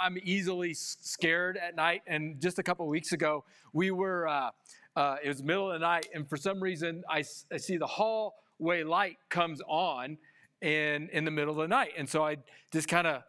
I'm easily scared at night. And just a couple weeks ago, we were, uh, uh, it was middle of the night, and for some reason, I, I see the hallway light comes on in, in the middle of the night. And so I just kind of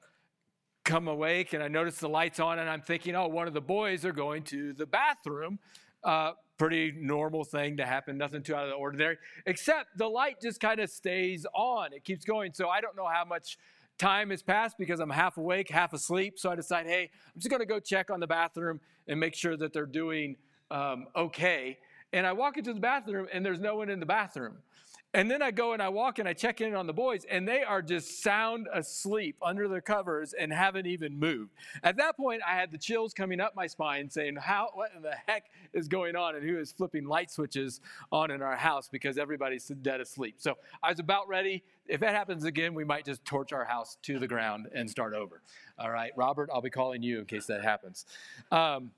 come awake and I notice the lights on, and I'm thinking, oh, one of the boys are going to the bathroom. Uh, pretty normal thing to happen, nothing too out of the ordinary, except the light just kind of stays on. It keeps going. So I don't know how much time has passed because I'm half awake, half asleep. So I decide, hey, I'm just going to go check on the bathroom and make sure that they're doing um, okay. And I walk into the bathroom and there's no one in the bathroom. And then I go and I walk and I check in on the boys, and they are just sound asleep under their covers and haven't even moved. At that point, I had the chills coming up my spine saying, How, what in the heck is going on? And who is flipping light switches on in our house because everybody's dead asleep? So I was about ready. If that happens again, we might just torch our house to the ground and start over. All right, Robert, I'll be calling you in case that happens. Um,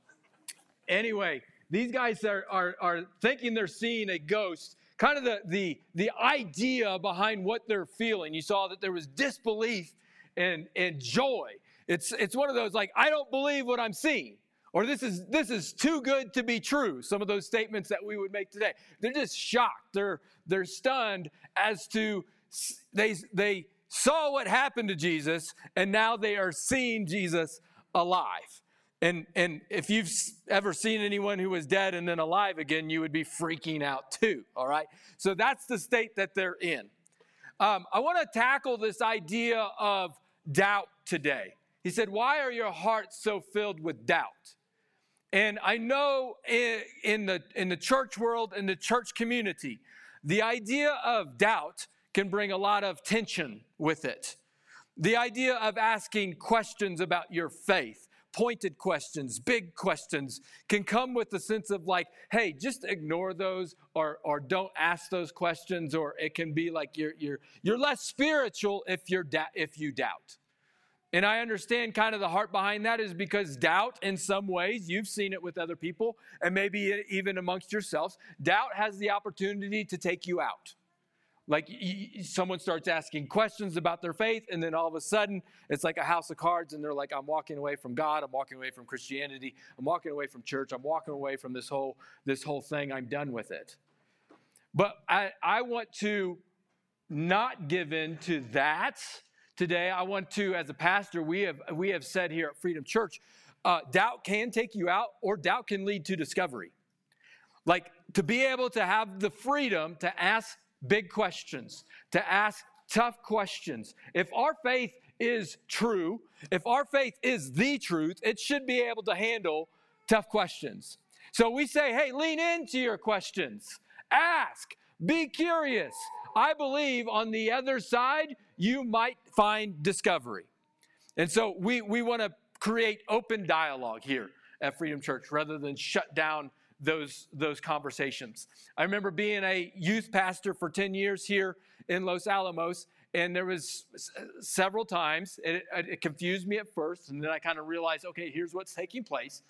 anyway, these guys are, are, are thinking they're seeing a ghost kind of the, the, the idea behind what they're feeling. You saw that there was disbelief and, and joy. It's, it's one of those like, I don't believe what I'm seeing. Or this is this is too good to be true. Some of those statements that we would make today. They're just shocked. They're they're stunned as to they they saw what happened to Jesus and now they are seeing Jesus alive. And, and if you've ever seen anyone who was dead and then alive again, you would be freaking out too, all right? So that's the state that they're in. Um, I want to tackle this idea of doubt today. He said, Why are your hearts so filled with doubt? And I know in, in, the, in the church world, in the church community, the idea of doubt can bring a lot of tension with it. The idea of asking questions about your faith pointed questions, big questions, can come with the sense of like, hey, just ignore those or, or don't ask those questions, or it can be like you're, you're, you're less spiritual if, you're da- if you doubt. And I understand kind of the heart behind that is because doubt, in some ways, you've seen it with other people, and maybe even amongst yourselves, doubt has the opportunity to take you out. Like someone starts asking questions about their faith, and then all of a sudden it's like a house of cards, and they're like, I'm walking away from God, I'm walking away from Christianity, I'm walking away from church, I'm walking away from this whole, this whole thing, I'm done with it. But I, I want to not give in to that today. I want to, as a pastor, we have, we have said here at Freedom Church, uh, doubt can take you out, or doubt can lead to discovery. Like to be able to have the freedom to ask big questions, to ask tough questions. If our faith is true, if our faith is the truth, it should be able to handle tough questions. So we say, hey, lean into your questions, ask, be curious. I believe on the other side, you might find discovery. And so we, we want to create open dialogue here at Freedom Church rather than shut down those, those conversations. I remember being a youth pastor for 10 years here in Los Alamos, and there was several times, it, it confused me at first, and then I kind of realized, okay, here's what's taking place.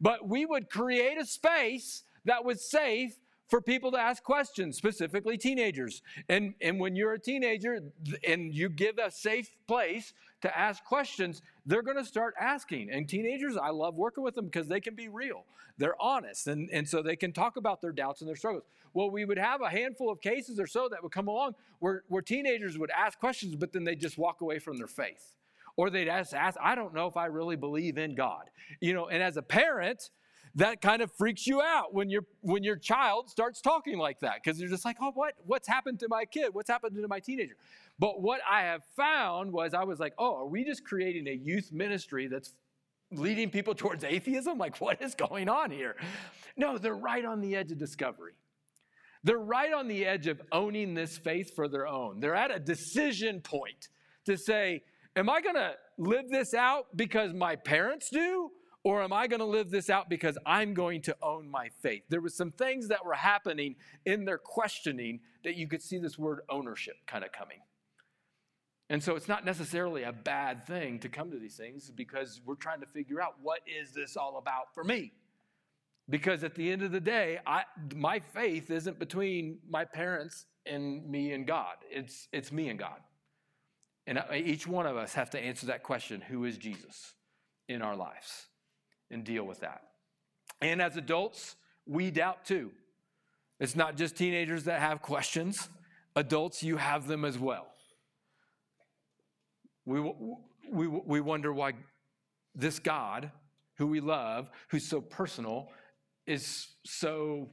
But we would create a space that was safe for people to ask questions, specifically teenagers. And, and when you're a teenager and you give a safe place to ask questions, they're going to start asking. And teenagers, I love working with them because they can be real. They're honest. And, and so they can talk about their doubts and their struggles. Well, we would have a handful of cases or so that would come along where, where teenagers would ask questions, but then they just walk away from their faith. Or they'd ask, ask, I don't know if I really believe in God. You know, and as a parent, that kind of freaks you out when your when your child starts talking like that because you're just like oh what what's happened to my kid? What's happened to my teenager? But what i have found was i was like oh are we just creating a youth ministry that's leading people towards atheism? Like what is going on here? No they're right on the edge of discovery. They're right on the edge of owning this faith for their own. They're at a decision point to say am i going to live this out because my parents do or am I going to live this out because I'm going to own my faith? There was some things that were happening in their questioning that you could see this word ownership kind of coming. And so it's not necessarily a bad thing to come to these things because we're trying to figure out what is this all about for me? Because at the end of the day, I, my faith isn't between my parents and me and God. It's, it's me and God. And uh, each one of us have to answer that question, who is Jesus? in our lives and deal with that. And as adults, we doubt too. It's not just teenagers that have questions, adults, you have them as well. We, we, we wonder why this God, who we love, who's so personal, is so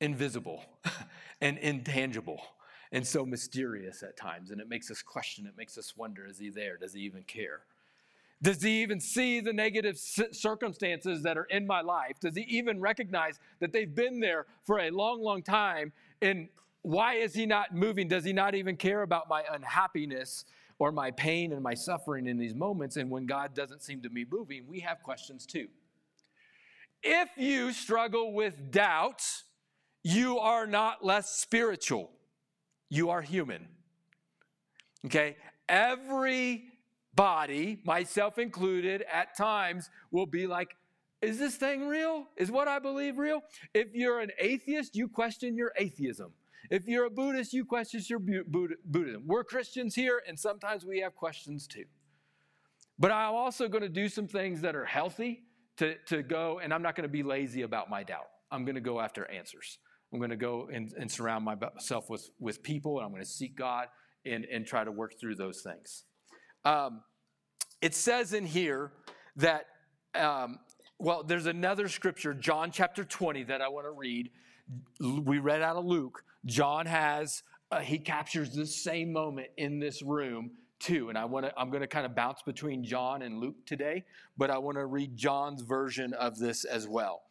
invisible and intangible and so mysterious at times. And it makes us question, it makes us wonder is he there? Does he even care? Does he even see the negative circumstances that are in my life? Does he even recognize that they've been there for a long, long time? And why is he not moving? Does he not even care about my unhappiness or my pain and my suffering in these moments? And when God doesn't seem to be moving, we have questions too. If you struggle with doubt, you are not less spiritual. You are human. Okay? Every body, myself included, at times will be like, is this thing real? Is what I believe real? If you're an atheist, you question your atheism. If you're a Buddhist, you question your Buddhism. We're Christians here, and sometimes we have questions too. But I'm also going to do some things that are healthy to, to go, and I'm not going to be lazy about my doubt. I'm going to go after answers. I'm going to go and, and surround myself with, with people, and I'm going to seek God and, and try to work through those things. Um, it says in here that, um, well, there's another scripture, John chapter 20, that I want to read. We read out of Luke. John has, uh, he captures this same moment in this room too. And I want to, I'm going to kind of bounce between John and Luke today, but I want to read John's version of this as well.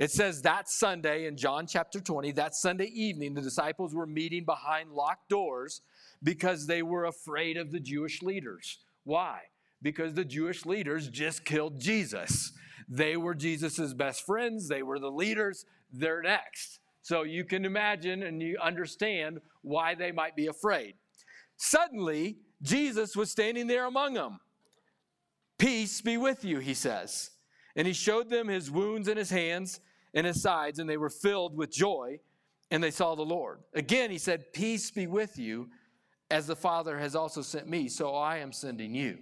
It says that Sunday in John chapter 20, that Sunday evening, the disciples were meeting behind locked doors because they were afraid of the Jewish leaders. Why? Because the Jewish leaders just killed Jesus. They were Jesus' best friends, they were the leaders, they're next. So you can imagine and you understand why they might be afraid. Suddenly, Jesus was standing there among them. Peace be with you, he says. And he showed them his wounds in his hands and his sides, and they were filled with joy, and they saw the Lord. Again, he said, Peace be with you as the Father has also sent me, so I am sending you.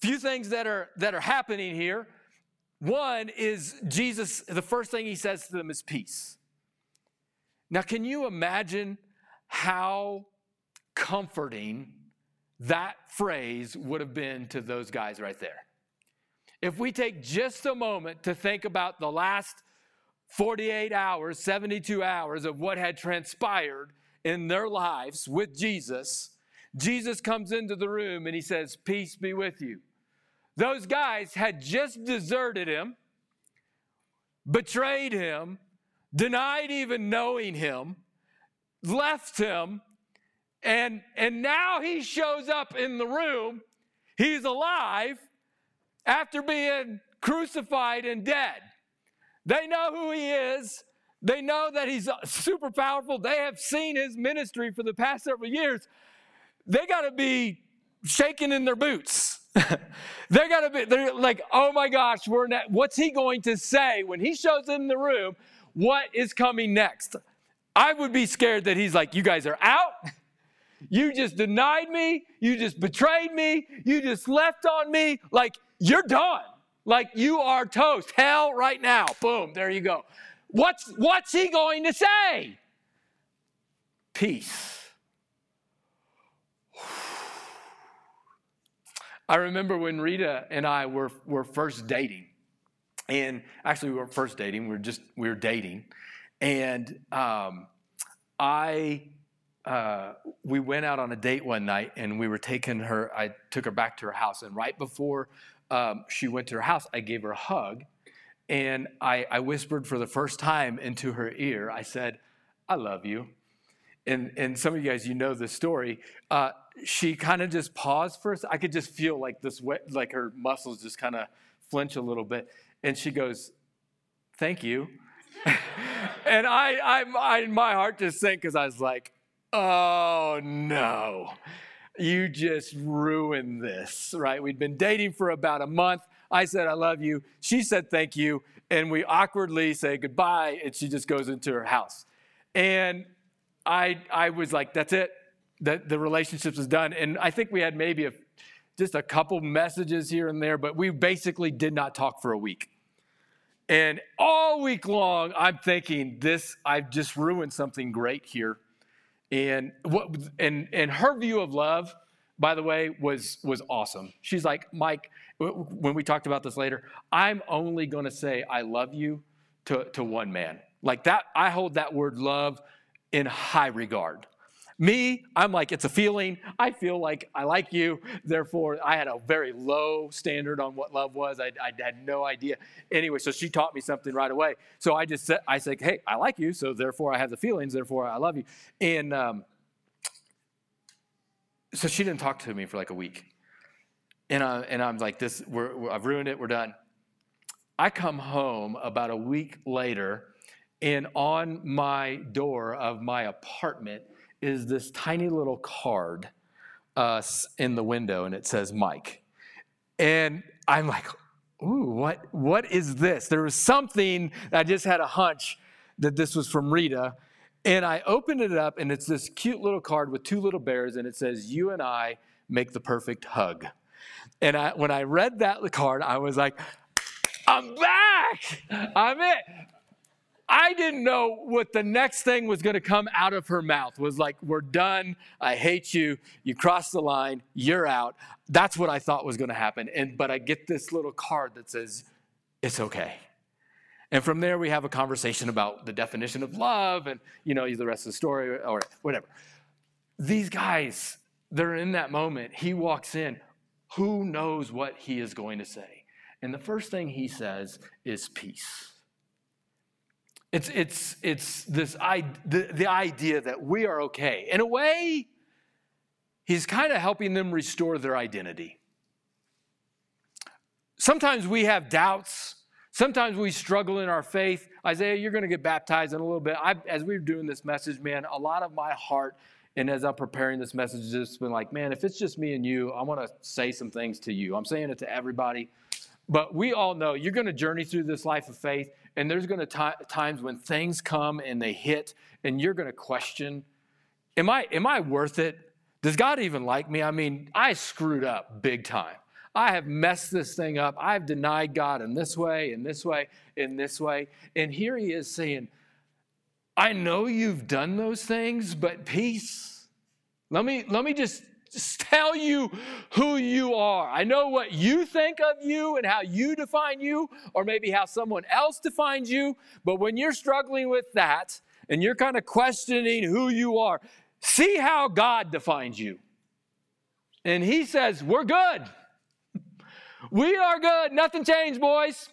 Few things that are that are happening here. One is Jesus, the first thing he says to them is peace. Now, can you imagine how comforting that phrase would have been to those guys right there? If we take just a moment to think about the last 48 hours, 72 hours of what had transpired in their lives with Jesus, Jesus comes into the room and he says, Peace be with you. Those guys had just deserted him, betrayed him, denied even knowing him, left him, and, and now he shows up in the room. He's alive after being crucified and dead. They know who he is. They know that he's super powerful. They have seen his ministry for the past several years. They got to be shaking in their boots. they got to be, they're like, oh my gosh, we're what's he going to say when he shows in the room? What is coming next? I would be scared that he's like, you guys are out. You just denied me. You just betrayed me. You just left on me. Like, you're done. Like, you are toast. Hell right now. Boom, there you go. What's, what's he going to say? Peace. I remember when Rita and I were, were first dating. And actually, we weren't first dating, we were just, we were dating. And um, I, uh, we went out on a date one night and we were taking her, I took her back to her house. And right before um, she went to her house, I gave her a hug and I, I whispered for the first time into her ear, I said, I love you. And, and some of you guys, you know this story. Uh, she kind of just paused first. I could just feel like this, wet, like her muscles just kind of flinch a little bit. And she goes, Thank you. and I, I, I, my heart just sank because I was like, Oh no, you just ruined this, right? We'd been dating for about a month. I said, I love you. She said, thank you. And we awkwardly say goodbye, and she just goes into her house. And I, I was like, that's it. That the relationship is done. And I think we had maybe a just a couple messages here and there, but we basically did not talk for a week. And all week long, I'm thinking, this, I've just ruined something great here. And what and and her view of love, by the way, was was awesome. She's like, Mike, when we talked about this later, I'm only gonna say I love you to, to one man. Like that, I hold that word love in high regard. Me, I'm like, it's a feeling. I feel like I like you. Therefore, I had a very low standard on what love was. I, I had no idea. Anyway, so she taught me something right away. So I just said, I said, hey, I like you. So therefore, I have the feelings. Therefore, I love you. And um, so she didn't talk to me for like a week. And, I, and I'm like, this, we're, we're, I've ruined it. We're done. I come home about a week later, and on my door of my apartment, is this tiny little card uh, in the window, and it says Mike. And I'm like, ooh, what, what is this? There was something, I just had a hunch that this was from Rita. And I opened it up, and it's this cute little card with two little bears, and it says, You and I make the perfect hug. And I, when I read that card, I was like, I'm back. I'm it. I didn't know what the next thing was going to come out of her mouth was like, We're done. I hate you. You crossed the line. You're out. That's what I thought was going to happen. And, but I get this little card that says, It's okay. And from there, we have a conversation about the definition of love and, you know, the rest of the story or whatever. These guys, they're in that moment. He walks in. Who knows what he is going to say? And the first thing he says is peace. It's, it's, it's this the, the idea that we are okay. In a way, he's kind of helping them restore their identity. Sometimes we have doubts. Sometimes we struggle in our faith. Isaiah, you're going to get baptized in a little bit. I, as we're doing this message, man, a lot of my heart, and as I'm preparing this message, just been like, man, if it's just me and you, I want to say some things to you. I'm saying it to everybody. But we all know you're going to journey through this life of faith, and there's going to t- times when things come and they hit, and you're going to question, am I am I worth it? Does God even like me? I mean, I screwed up big time. I have messed this thing up. I've denied God in this way, in this way, in this way. And here he is saying, I know you've done those things, but peace. Let me, let me just just tell you who you are. I know what you think of you and how you define you, or maybe how someone else defines you. But when you're struggling with that and you're kind of questioning who you are, see how God defines you. And He says, We're good. We are good. Nothing changed, boys.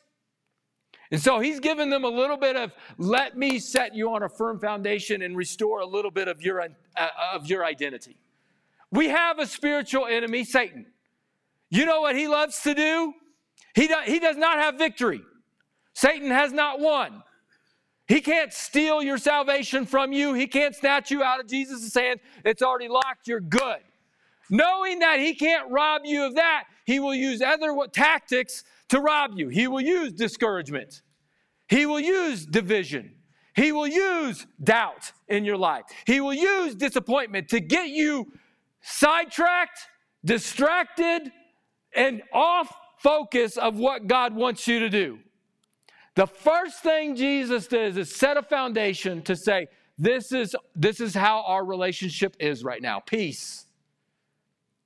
And so he's given them a little bit of let me set you on a firm foundation and restore a little bit of your, uh, of your identity. We have a spiritual enemy, Satan. You know what he loves to do? He, do, he does not have victory. Satan has not won. He can't steal your salvation from you. He can't snatch you out of Jesus' hand. It's already locked. You're good. Knowing that he can't rob you of that, he will use other tactics to rob you. He will use discouragement. He will use division. He will use doubt in your life. He will use disappointment to get you sidetracked, distracted, and off focus of what God wants you to do. The first thing Jesus does is set a foundation to say, this is, this is how our relationship is right now peace.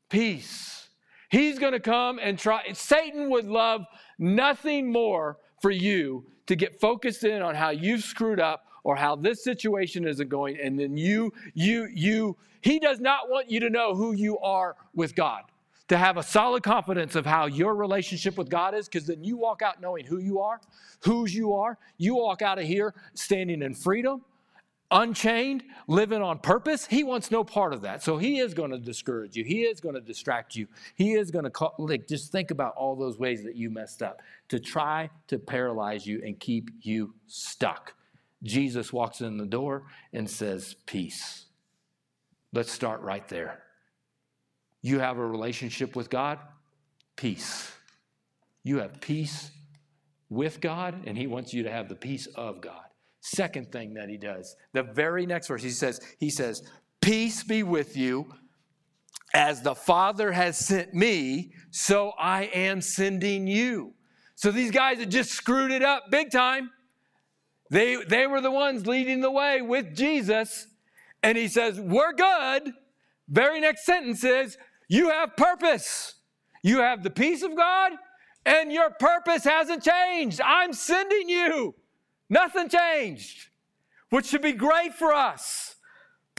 Peace. He's going to come and try. Satan would love nothing more for you to get focused in on how you've screwed up or how this situation isn't going and then you you you he does not want you to know who you are with God to have a solid confidence of how your relationship with God is, because then you walk out knowing who you are, whose you are. You walk out of here standing in freedom, unchained, living on purpose. He wants no part of that. So he is going to discourage you. He is going to distract you. He is going to call, like just think about all those ways that you messed up to try to paralyze you and keep you stuck. Jesus walks in the door and says, Peace. Let's start right there. You have a relationship with God, peace. You have peace with God, and He wants you to have the peace of God. Second thing that He does, the very next verse, He says, He says, Peace be with you. As the Father has sent me, so I am sending you. So these guys had just screwed it up big time. They, they were the ones leading the way with Jesus. And he says, We're good. Very next sentence is, You have purpose. You have the peace of God, and your purpose hasn't changed. I'm sending you. Nothing changed, which should be great for us.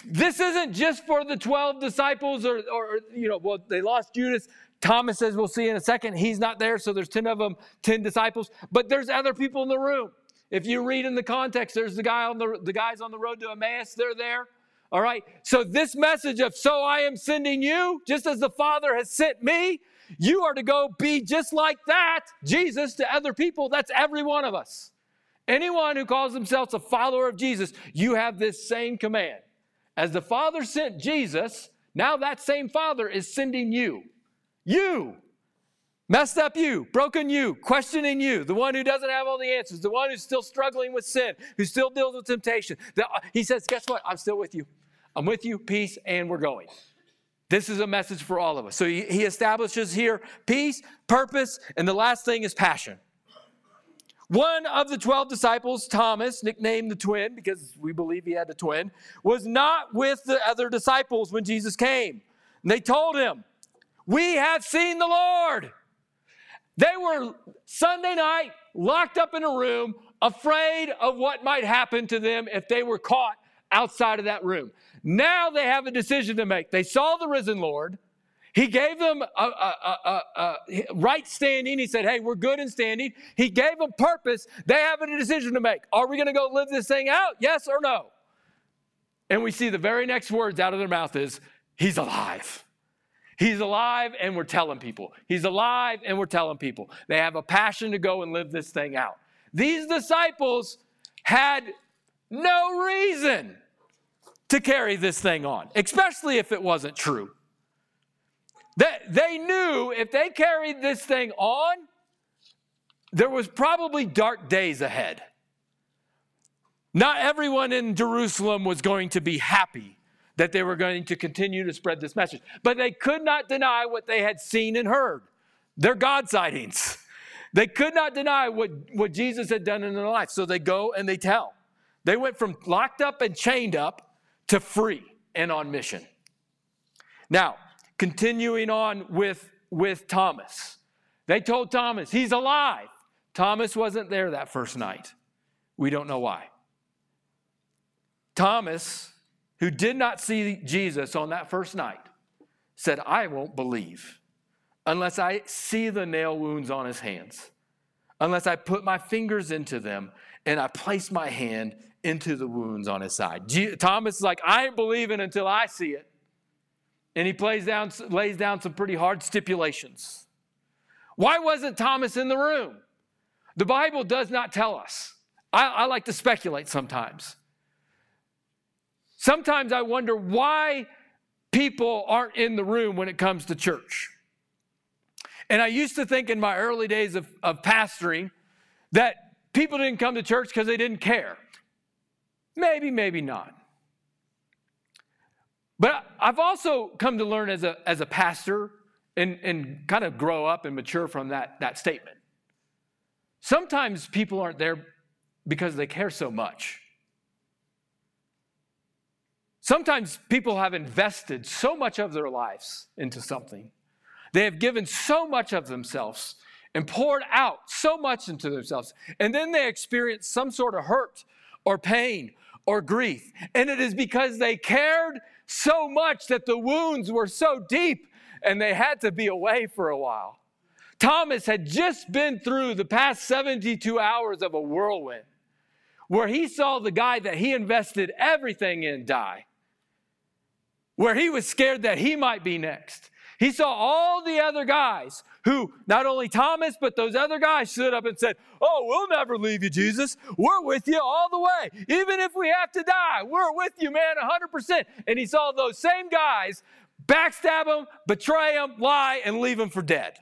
This isn't just for the 12 disciples or, or, you know, well, they lost Judas. Thomas says, we'll see in a second, he's not there, so there's 10 of them, 10 disciples, but there's other people in the room. If you read in the context, there's the guy on the the guys on the road to Emmaus, they're there. All right. So this message of so I am sending you, just as the Father has sent me, you are to go be just like that, Jesus, to other people. That's every one of us. Anyone who calls themselves a follower of Jesus, you have this same command. As the Father sent Jesus, now that same Father is sending you. You. Messed up you, broken you, questioning you, the one who doesn't have all the answers, the one who's still struggling with sin, who still deals with temptation. The, he says, Guess what? I'm still with you. I'm with you, peace, and we're going. This is a message for all of us. So he, he establishes here peace, purpose, and the last thing is passion. One of the 12 disciples, Thomas, nicknamed the twin because we believe he had a twin, was not with the other disciples when Jesus came. And they told him, We have seen the Lord. They were Sunday night locked up in a room, afraid of what might happen to them if they were caught outside of that room. Now they have a decision to make. They saw the risen Lord. He gave them a, a, a, a, right standing. He said, Hey, we're good in standing. He gave them purpose. They have a decision to make. Are we going to go live this thing out? Yes or no? And we see the very next words out of their mouth is, He's alive. He's alive, and we're telling people. He's alive, and we're telling people. They have a passion to go and live this thing out. These disciples had no reason to carry this thing on, especially if it wasn't true. They, they knew if they carried this thing on, there was probably dark days ahead. Not everyone in Jerusalem was going to be happy that they were going to continue to spread this message, but they could not deny what they had seen and heard. Their God sightings. They could not deny what, what Jesus had done in their life. So they go and they tell. They went from locked up and chained up to free and on mission. Now, continuing on with, with Thomas. They told Thomas, he's alive. Thomas wasn't there that first night. We don't know why. Thomas, who did not see Jesus on that first night, said, I won't believe unless I see the nail wounds on his hands, unless I put my fingers into them and I place my hand into the wounds on his side. Thomas is like, I ain't believing until I see it. And he plays down, lays down some pretty hard stipulations. Why wasn't Thomas in the room? The Bible does not tell us. I, I like to speculate sometimes. Sometimes I wonder why people aren't in the room when it comes to church. And I used to think in my early days of, of pastoring that people didn't come to church because they didn't care. Maybe, maybe not. But I've also come to learn as a, as a pastor and, and kind of grow up and mature from that, that statement. Sometimes people aren't there because they care so much. Sometimes people have invested so much of their lives into something. They have given so much of themselves and poured out so much into themselves. And then they experience some sort of hurt or pain or grief. And it is because they cared so much that the wounds were so deep and they had to be away for a while. Thomas had just been through the past 72 hours of a whirlwind where he saw the guy that he invested everything in die, where he was scared that he might be next. He saw all the other guys who, not only Thomas, but those other guys stood up and said, Oh, we'll never leave you, Jesus. We're with you all the way. Even if we have to die, we're with you, man, 100%. And he saw those same guys backstab him, betray him, lie, and leave him for dead.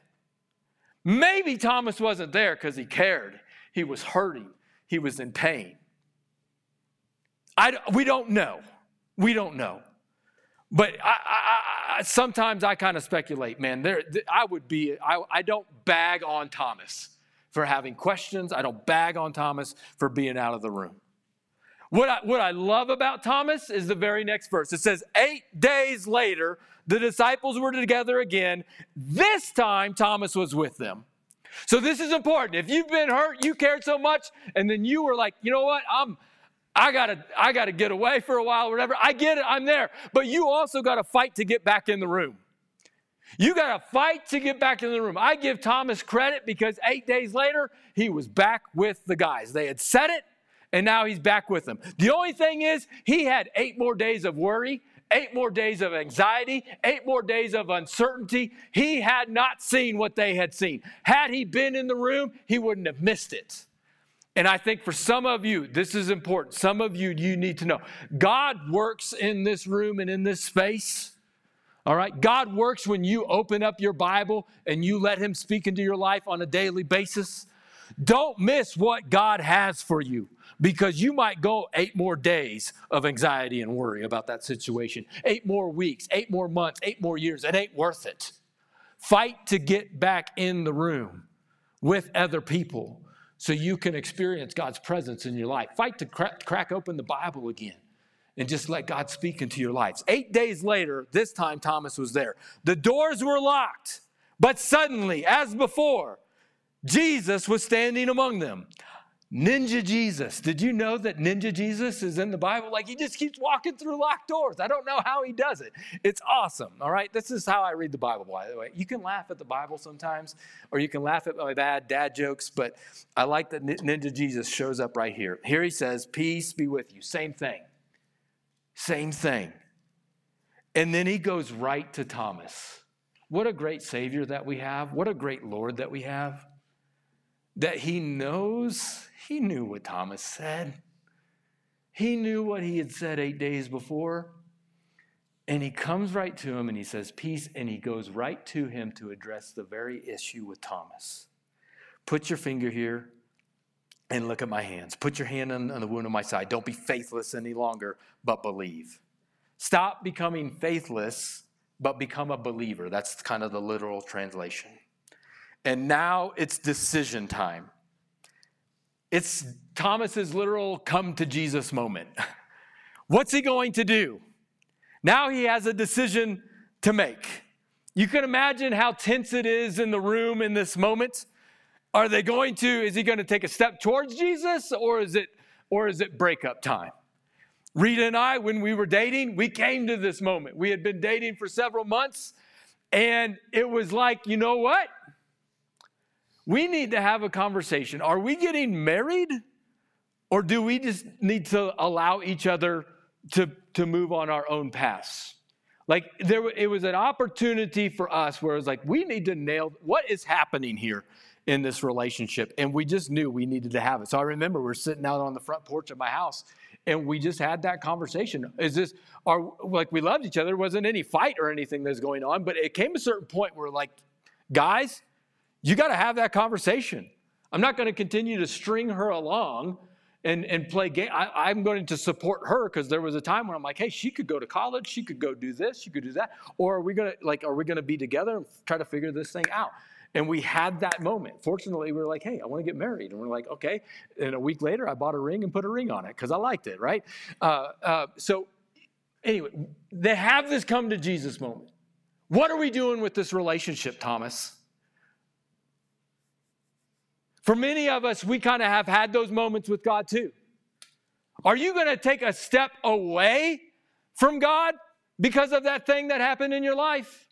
Maybe Thomas wasn't there because he cared. He was hurting, he was in pain. I, we don't know. We don't know. But I, I, I, sometimes I kind of speculate, man. There, I would be. I, don't bag on Thomas for having questions. I don't bag on Thomas for being out of the room. What I, what I love about Thomas is the very next verse. It says, Eight days later, the disciples were together again. This time, Thomas was with them. So this is important. If you've been hurt, you cared so much, and then you were like, you know what, I'm I gotta, I gotta get away for a while, whatever. I get it, I'm there. But you also gotta fight to get back in the room. You gotta fight to get back in the room. I give Thomas credit because eight days later, he was back with the guys. They had said it, and now he's back with them. The only thing is, he had eight more days of worry, eight more days of anxiety, eight more days of uncertainty. He had not seen what they had seen. Had he been in the room, he wouldn't have missed it. And I think for some of you, this is important. Some of you, you need to know God works in this room and in this space. All right? God works when you open up your Bible and you let Him speak into your life on a daily basis. Don't miss what God has for you because you might go eight more days of anxiety and worry about that situation, eight more weeks, eight more months, eight more years. It ain't worth it. Fight to get back in the room with other people so you can experience God's presence in your life. Fight to crack, crack open the Bible again and just let God speak into your lives. Eight days later, this time Thomas was there. The doors were locked, but suddenly, as before, Jesus was standing among them. Ninja Jesus. Did you know that Ninja Jesus is in the Bible? Like he just keeps walking through locked doors. I don't know how he does it. It's awesome. All right. This is how I read the Bible, by the way. You can laugh at the Bible sometimes, or you can laugh at my bad dad jokes, but I like that Ninja Jesus shows up right here. Here he says, Peace be with you. Same thing. Same thing. And then he goes right to Thomas. What a great Savior that we have. What a great Lord that we have. That he knows he knew what Thomas said. He knew what he had said eight days before. And he comes right to him and he says, Peace. And he goes right to him to address the very issue with Thomas. Put your finger here and look at my hands. Put your hand on, on the wound on my side. Don't be faithless any longer, but believe. Stop becoming faithless, but become a believer. That's kind of the literal translation. And now it's decision time. It's Thomas's literal come to Jesus moment. What's he going to do? Now he has a decision to make. You can imagine how tense it is in the room in this moment. Are they going to, is he going to take a step towards Jesus or is it, or is it breakup time? Rita and I, when we were dating, we came to this moment. We had been dating for several months, and it was like, you know what? We need to have a conversation. Are we getting married? Or do we just need to allow each other to, to move on our own paths? Like there, it was an opportunity for us where it was like, we need to nail what is happening here in this relationship. And we just knew we needed to have it. So I remember we are sitting out on the front porch of my house and we just had that conversation. Is this, are like we loved each other? There wasn't any fight or anything that's going on, but it came a certain point where like, guys, you got to have that conversation. I'm not going to continue to string her along and, and play game. I, am going to support her because there was a time when I'm like, hey, she could go to college, she could go do this, she could do that. Or are we to like, are we to be together and try to figure this thing out? And we had that moment. Fortunately, we were like, hey, I want to get married. And we're like, okay. And a week later, I bought a ring and put a ring on it because I liked it, right? Uh, uh, so, anyway, they have this come to Jesus moment. What are we doing with this relationship, Thomas? For many of us, we kind of have had those moments with God too. Are you going to take a step away from God because of that thing that happened in your life?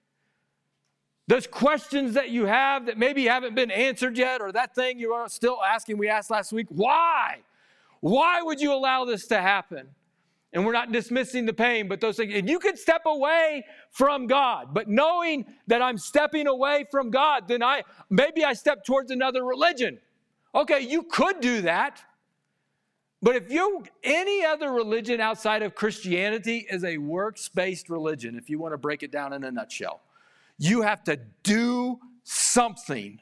Those questions that you have that maybe haven't been answered yet, or that thing you are still asking, we asked last week, why? Why would you allow this to happen? And we're not dismissing the pain, but those things, and you can step away from God. But knowing that I'm stepping away from God, then I maybe I step towards another religion. Okay, you could do that. But if you any other religion outside of Christianity is a works-based religion, if you want to break it down in a nutshell, you have to do something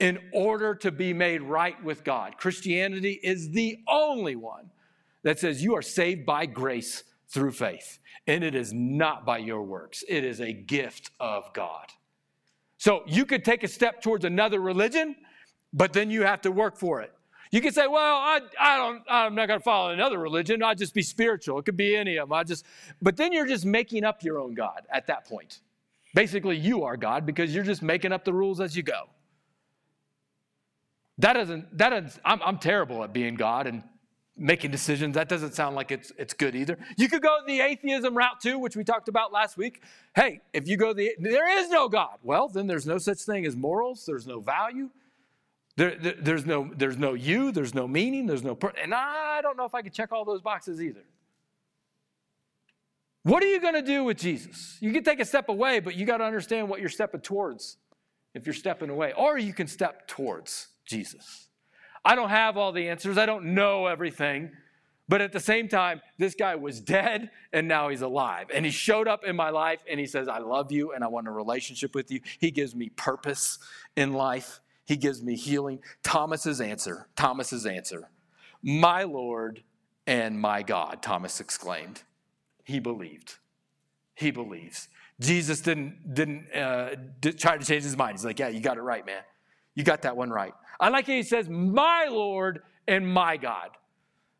in order to be made right with God. Christianity is the only one that says you are saved by grace through faith. And it is not by your works, it is a gift of God. So you could take a step towards another religion, but then you have to work for it. You could say, well, I, I don't, I'm not going to follow another religion. I'll just be spiritual. It could be any of them. I just, but then you're just making up your own God at that point. Basically, you are God because you're just making up the rules as you go. That doesn't, that doesn't, I'm, I'm terrible at being God and making decisions. That doesn't sound like it's, it's good either. You could go the atheism route too, which we talked about last week. Hey, if you go the, there is no God. Well, then there's no such thing as morals. There's no value. There, there, there's, no, there's no you, there's no meaning, there's no, per- and I don't know if I could check all those boxes either. What are you going to do with Jesus? You can take a step away, but you got to understand what you're stepping towards if you're stepping away, or you can step towards Jesus. I don't have all the answers, I don't know everything. But at the same time, this guy was dead and now he's alive. And he showed up in my life and he says, I love you and I want a relationship with you. He gives me purpose in life. He gives me healing. Thomas's answer, Thomas's answer, my Lord and my God, Thomas exclaimed. He believed. He believes. Jesus didn't, didn't uh, try to change his mind. He's like, yeah, you got it right, man. You got that one right. I like how he says, my Lord and my God.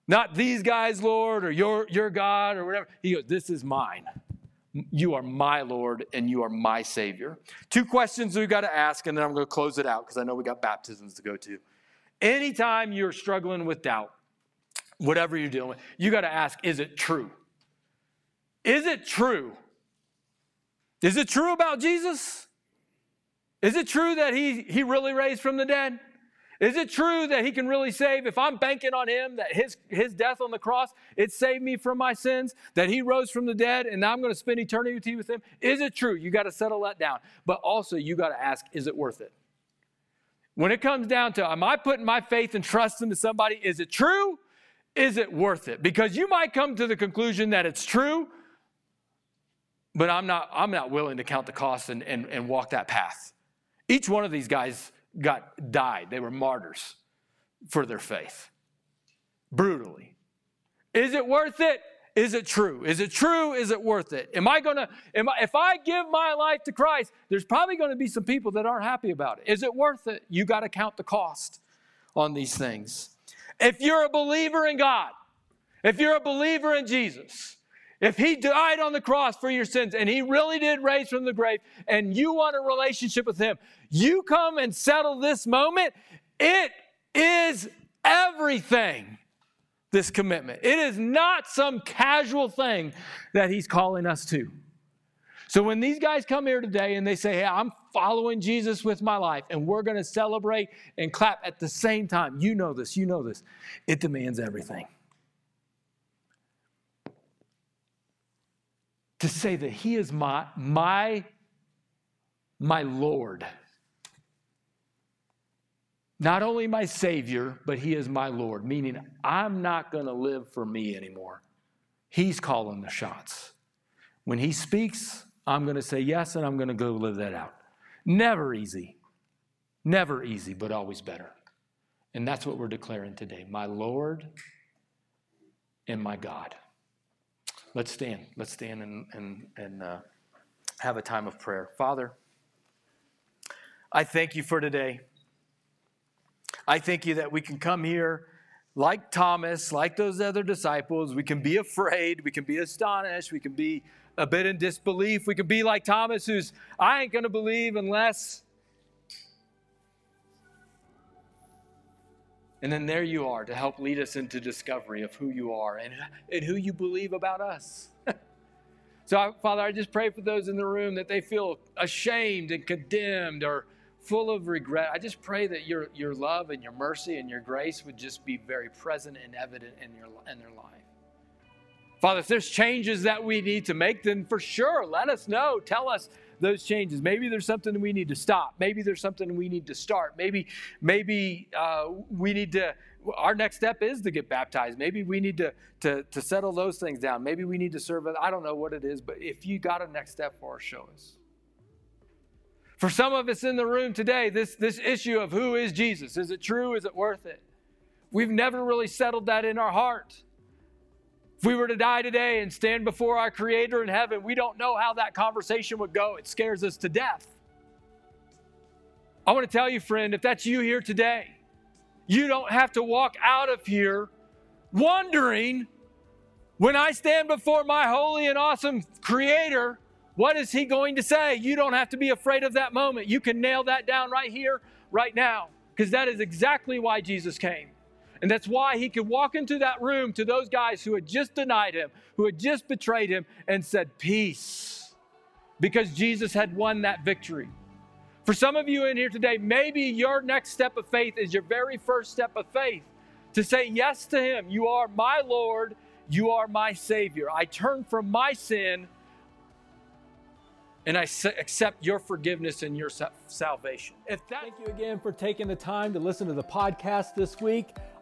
Not these guys, Lord, or your, your God, or whatever. He goes, this is mine. You are my Lord and you are my Savior. Two questions we've got to ask, and then I'm going to close it out because I know we got baptisms to go to. Anytime you're struggling with doubt, whatever you're dealing with, you got to ask, is it true? Is it true? Is it true about Jesus? Is it true that he, he really raised from the dead? Is it true that he can really save? If I'm banking on him, that his, his death on the cross, it saved me from my sins, that he rose from the dead, and now I'm going to spend eternity with him? Is it true? You got to settle that down. But also, you got to ask, is it worth it? When it comes down to, am I putting my faith and trust into somebody? Is it true? Is it worth it? Because you might come to the conclusion that it's true, but I'm not, I'm not willing to count the cost and, and, and walk that path. Each one of these guys got died. They were martyrs for their faith. Brutally. Is it worth it? Is it true? Is it true? Is it worth it? Am I gonna, am I, if I give my life to Christ, there's probably gonna be some people that aren't happy about it. Is it worth it? You gotta count the cost on these things. If you're a believer in God, if you're a believer in Jesus, if he died on the cross for your sins and he really did raise from the grave and you want a relationship with him, you come and settle this moment. It is everything, this commitment. It is not some casual thing that he's calling us to. So when these guys come here today and they say, Hey, I'm following Jesus with my life, and we're going to celebrate and clap at the same time, you know this, you know this. It demands everything. To say that he is my my my lord. Not only my savior but he is my lord meaning i'm not going to live for me anymore. He's calling the shots. When he speaks i'm going to say yes and i'm going to go live that out. Never easy. Never easy but always better. And that's what we're declaring today my lord and my god Let's stand. Let's stand and, and, and uh, have a time of prayer. Father, I thank you for today. I thank you that we can come here like Thomas, like those other disciples. We can be afraid. We can be astonished. We can be a bit in disbelief. We can be like Thomas, who's, I ain't going to believe unless And then there you are to help lead us into discovery of who you are and, and who you believe about us. so, Father, I just pray for those in the room that they feel ashamed and condemned or full of regret. I just pray that your, your love and your mercy and your grace would just be very present and evident in, your, in their life. Father, if there's changes that we need to make, then for sure, let us know. Tell us those changes. Maybe there's something we need to stop. Maybe there's something we need to start. Maybe, maybe uh, we need to. Our next step is to get baptized. Maybe we need to, to, to settle those things down. Maybe we need to serve. I don't know what it is, but if you got a next step for us, show us. For some of us in the room today, this, this issue of who is Jesus, is it true? Is it worth it? We've never really settled that in our heart. If we were to die today and stand before our Creator in heaven, we don't know how that conversation would go. It scares us to death. I want to tell you, friend, if that's you here today, you don't have to walk out of here wondering when I stand before my holy and awesome Creator, what is He going to say? You don't have to be afraid of that moment. You can nail that down right here, right now, because that is exactly why Jesus came. And that's why he could walk into that room to those guys who had just denied him, who had just betrayed him, and said, Peace, because Jesus had won that victory. For some of you in here today, maybe your next step of faith is your very first step of faith to say yes to him. You are my Lord, you are my Savior. I turn from my sin and I accept your forgiveness and your salvation. That- Thank you again for taking the time to listen to the podcast this week.